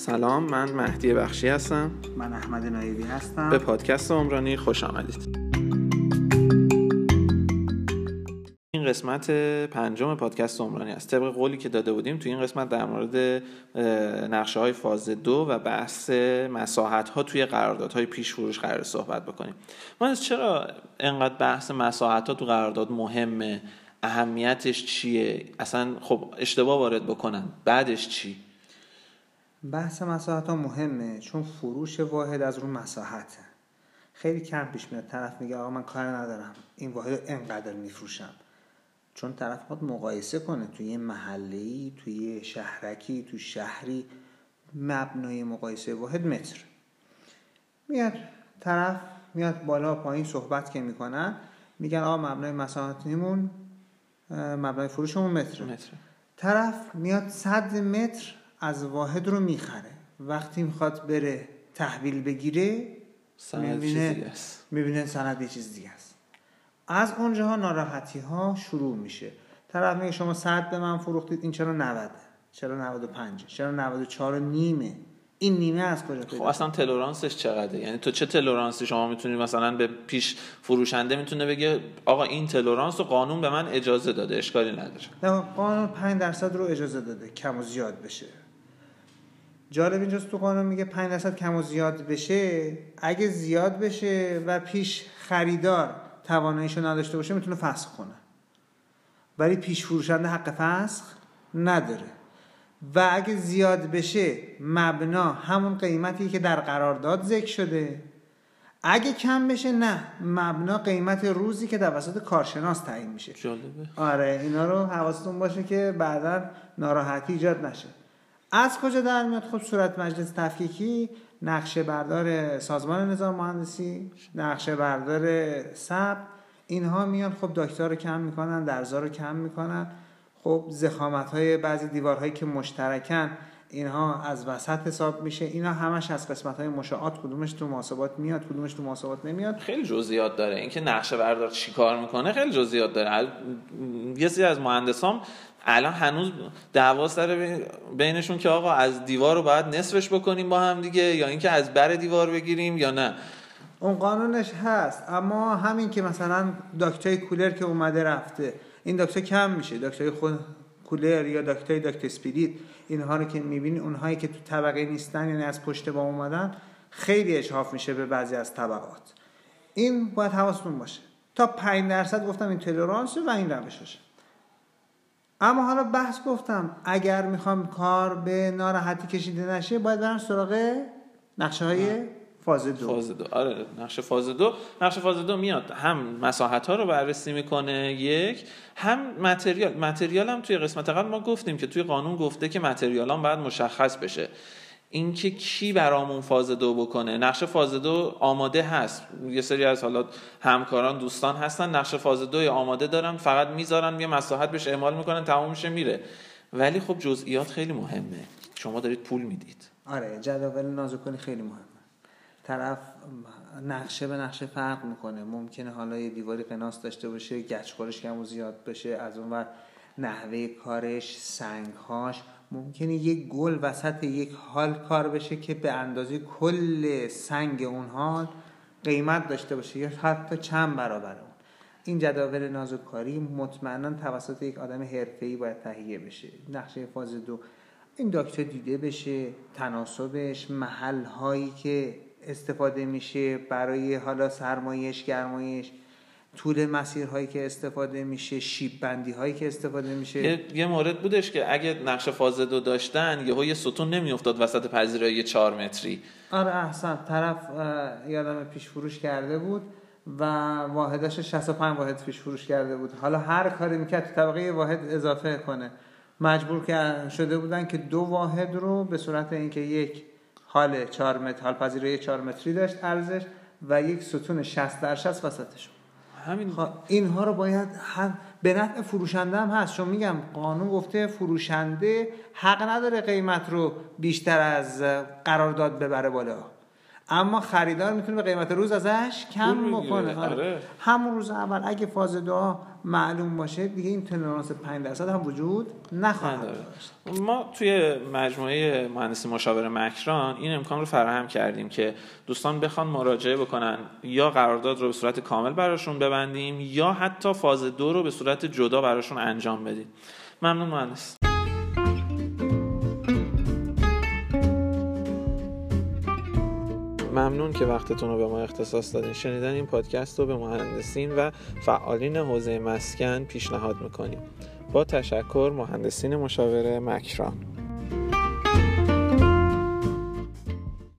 سلام من مهدی بخشی هستم. من احمد نایبی هستم. به پادکست عمرانی خوش آمدید. این قسمت پنجم پادکست عمرانی است. طبق قولی که داده بودیم تو این قسمت در مورد نقشه های فاز دو و بحث مساحت ها توی قراردادهای پیش فروش قرار صحبت بکنیم. من چرا انقدر بحث مساحت ها تو قرارداد مهمه؟ اهمیتش چیه؟ اصلا خب اشتباه وارد بکنن. بعدش چی؟ بحث مساحت ها مهمه چون فروش واحد از رو مساحته. خیلی کم پیش میاد. طرف میگه آقا من کار ندارم. این واحد انقدر میفروشم. چون طرف باید مقایسه کنه. توی یه محله توی شهرکی توی شهری مبنای مقایسه واحد متر. میاد طرف میاد بالا پایین صحبت که می‌کنن میگن آقا مبنای مساحتیمون مبنای فروشمون متر متر طرف میاد صد متر از واحد رو می‌خره. وقتی می‌خواد بره تحویل بگیره می‌بینه می‌بینه سند یه چیز دیگه است. از اونجاها ناراحتی ها شروع میشه. طرف میگه شما 100 به من فروختید این چرا 90 چرا 95 چرا 94 نیمه؟ این نیمه از کجا خب اصلا تلورانسش چقدره؟ یعنی تو چه تلورانسی شما می‌تونی مثلا به پیش فروشنده می‌تونه بگه آقا این تلورانس رو قانون به من اجازه داده اشکالی نداره. قانون 5 درصد رو اجازه داده کم و زیاد بشه. جالب اینجاست تو قانون میگه 5 درصد کم و زیاد بشه. اگه زیاد بشه و پیش خریدار تواناییشو نداشته باشه می‌تونه فسخ کنه. ولی پیش فروشنده حق فسخ نداره. و اگه زیاد بشه مبنا همون قیمتی که در قرارداد ذکر شده. اگه کم بشه نه. مبنا قیمت روزی که توسط کارشناس تعیین میشه. جالبه. آره اینا رو حواستون باشه که بعدا ناراحتی ایجاد نشه. از کجا در میاد؟ خب صورت مجلس تفکیکی نقشه بردار سازمان نظام مهندسی نقشه بردار سب اینها میان خب داکتر رو کم می‌کنن درزا رو کم می‌کنن. خب زخامت های بعضی دیوارهایی که مشترکن اینها از وسط حساب میشه. اینا همش از قسمت های مشاعات کدومش تو محاسبات میاد کدومش تو محاسبات نمیاد. خیلی جزئیات داره. اینکه نقشه بردار چیکار می‌کنه خیلی جزئیات داره. یه سری از مهندسام الان هنوز دعوا سر بینشون که آقا از دیوار رو باید نصفش بکنیم با هم دیگه یا اینکه از بر دیوار بگیریم یا نه. اون قانونش هست اما همین که مثلا duct ای کولر که اومده رفته این duct ا کم میشه. duct ای خود کولر یا duct ای duct split اینها رو که می‌بینی اونهایی که تو طبقه نیستن یعنی از پشت با اومدن خیلی اجحاف میشه به بعضی از طبقات. این باید حواستون باشه. تا 5 درصد گفتم این تولرانس و این روششه اما حالا بحث گفتم اگر می‌خوام کار به ناراحتی کشیده نشه باید برم سراغ نقشه های فاز دو. فاز دو. آره نقشه فاز دو. نقشه فاز دو میاد. هم مساحت ها رو بررسی می‌کنه یک. هم متریال. متریال هم توی قسمت قبل ما گفتیم که توی قانون گفته که متریال هم باید مشخص بشه. اینکه کی برامون فاز دو بکنه. نقشه فاز دو آماده هست. یه سری از حالا همکاران دوستان هستن. نقشه فاز دو آماده دارن. فقط می‌ذارن یه مساحت بهش اعمال می‌کنن تمام میشه میره. ولی خب جزئیات خیلی مهمه. شما دارید پول می‌دید. آره جدول نازکانی خیلی مهمه. طرف نقشه به نقشه فرق می‌کنه. ممکنه حالا یه دیواری قناس داشته باشه گچ خورش کم و زیاد بشه از اون ور نحوه کارش سنگهاش ممکنه یک گل وسط یک حال کار بشه که به اندازه کل سنگ اون حال قیمت داشته باشه یا حتی چند برابر اون. این جداول نازکاری مطمئنا توسط یک آدم حرفه‌ای باید تهیه بشه. نقشه فاز دو. این داکتر دیده بشه تناسبش محل هایی که استفاده میشه برای حالا سرمایش گرمایش طول مسیرهایی که استفاده میشه شیب بندی هایی که استفاده میشه. یه, مورد بودش که اگه نقش فاز دو داشتن یهو یه ستون نمیافتاد وسط پذیرایی چهار متری. آره احسن. طرف یادم پیش فروش کرده بود و واحدش 65 واحد پیش فروش کرده بود. حالا هر کاری می‌کرد تو طبقه واحد اضافه کنه. مجبور که شده بودن که دو واحد رو به صورت اینکه یک حال 4 متر حال پذیرایی 4 متری داشت ارزش و یک ستون 60 در 60 وسطش همین خب اینها رو باید هم به نفع فروشنده هم هست. چون میگم قانون گفته فروشنده حق نداره قیمت رو بیشتر از قرارداد ببره بالا. اما خریدار می‌تونه به قیمت روز ازش کم. بکنه آره. آره. همون روز اول اگه فاز دو معلوم باشه دیگه این تولرانس 5 درصد هم وجود نخواهد. داشت ما توی مجموعه مهندسی مشاور مکران این امکان رو فراهم کردیم که دوستان بخوان مراجعه بکنن یا قرارداد رو به صورت کامل براشون ببندیم یا حتی فاز دو رو به صورت جدا براشون انجام بدیم ممنون مهندس ممنون که وقتتون رو به ما اختصاص دادین. شنیدن این پادکست رو به مهندسین و فعالین حوزه مسکن پیشنهاد می‌کنیم. با تشکر مهندسین مشاور مکران.